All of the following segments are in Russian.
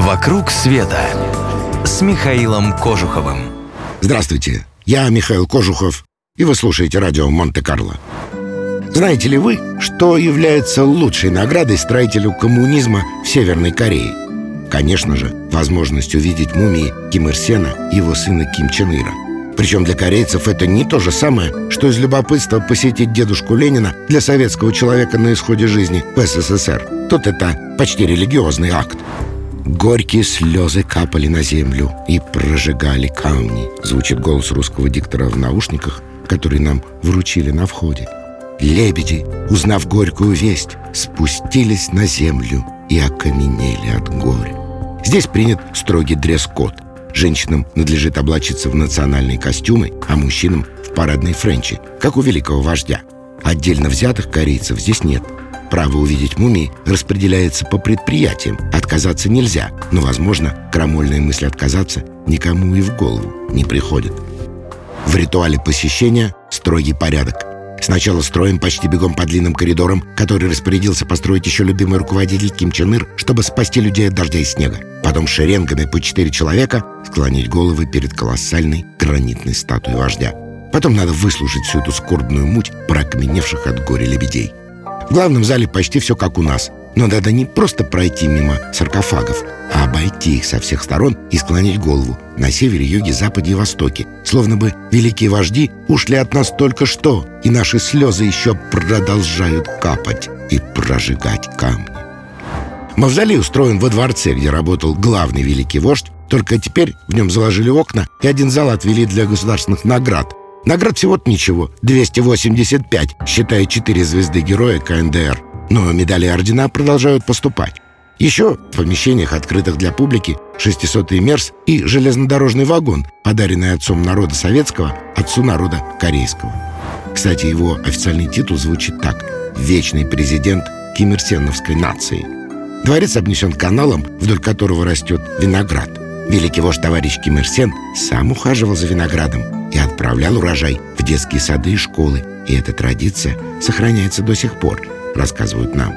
«Вокруг света» с Михаилом Кожуховым. Здравствуйте, я Михаил Кожухов, и вы слушаете радио Монте-Карло. Знаете ли вы, что является лучшей наградой строителю коммунизма в Северной Корее? Конечно же, возможность увидеть мумии Ким Ир Сена и его сына Ким Чен Ира. Причем для корейцев это не то же самое, что из любопытства посетить дедушку Ленина для советского человека на исходе жизни в СССР. Тут это почти религиозный акт. Горькие слезы капали на землю и прожигали камни. Звучит голос русского диктора в наушниках, который нам вручили на входе. Лебеди, узнав горькую весть, спустились на землю и окаменели от горя. Здесь принят строгий дресс-код. Женщинам надлежит облачиться в национальные костюмы, а мужчинам в парадные френчи, как у великого вождя. Отдельно взятых корейцев здесь нет. Право увидеть мумии распределяется по предприятиям. Отказаться нельзя, но, возможно, крамольная мысль отказаться никому и в голову не приходит. В ритуале посещения строгий порядок. Сначала строим почти бегом по длинным коридорам, который распорядился построить еще любимый руководитель Ким Чен Ир, чтобы спасти людей от дождя и снега. Потом шеренгами по четыре человека склонить головы перед колоссальной гранитной статуей вождя. Потом надо выслушать всю эту скорбную муть прокаменевших от горя лебедей. В главном зале почти все как у нас. Но надо не просто пройти мимо саркофагов, а обойти их со всех сторон и склонить голову на севере, юге, западе и востоке. Словно бы великие вожди ушли от нас только что, и наши слезы еще продолжают капать и прожигать камни. Мавзолей устроен во дворце, где работал главный великий вождь, только теперь в нем заложили окна и один зал отвели для государственных наград. Наград всего-то ничего, 285, считая 4 звезды героя КНДР. Но медали ордена продолжают поступать. Еще в помещениях, открытых для публики, 600-й МЕРС и железнодорожный вагон, подаренный отцом народа советского, отцу народа корейского. Кстати, его официальный титул звучит так «Вечный президент Кимирсеновской нации». Дворец обнесен каналом, вдоль которого растет виноград. Великий вождь товарищ Ким Ир Сен сам ухаживал за виноградом и отправлял урожай в детские сады и школы. И эта традиция сохраняется до сих пор, рассказывают нам.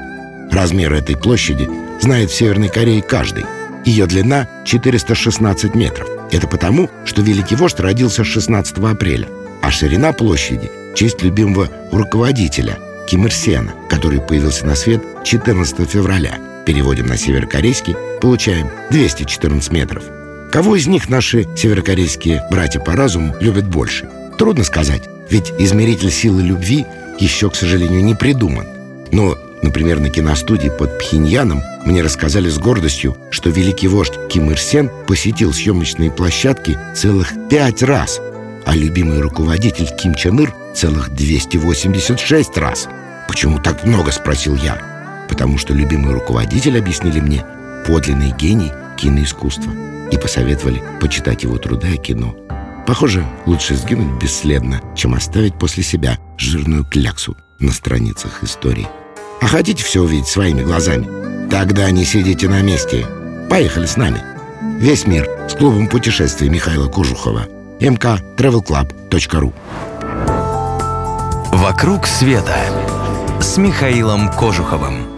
Размер этой площади знает в Северной Корее каждый. Ее длина 416 метров. Это потому, что Великий вождь родился 16 апреля, а ширина площади – честь любимого руководителя Ким Ир Сена, который появился на свет 14 февраля. Переводим на северокорейский, получаем 214 метров. Кого из них наши северокорейские братья по разуму любят больше? Трудно сказать, ведь измеритель силы любви еще, к сожалению, не придуман. Но, например, на киностудии под Пхеньяном мне рассказали с гордостью, что великий вождь Ким Ир Сен посетил съемочные площадки целых пять раз, а любимый руководитель Ким Чен Ир целых 286 раз. «Почему так много?» – спросил я. Потому что любимый руководитель, объяснили мне, подлинный гений киноискусства и посоветовали почитать его труды о кино. Похоже, лучше сгинуть бесследно, чем оставить после себя жирную кляксу на страницах истории. А хотите все увидеть своими глазами? Тогда не сидите на месте. Поехали с нами. Весь мир с клубом путешествий Михаила Кожухова. mktravelclub.ru «Вокруг света» с Михаилом Кожуховым.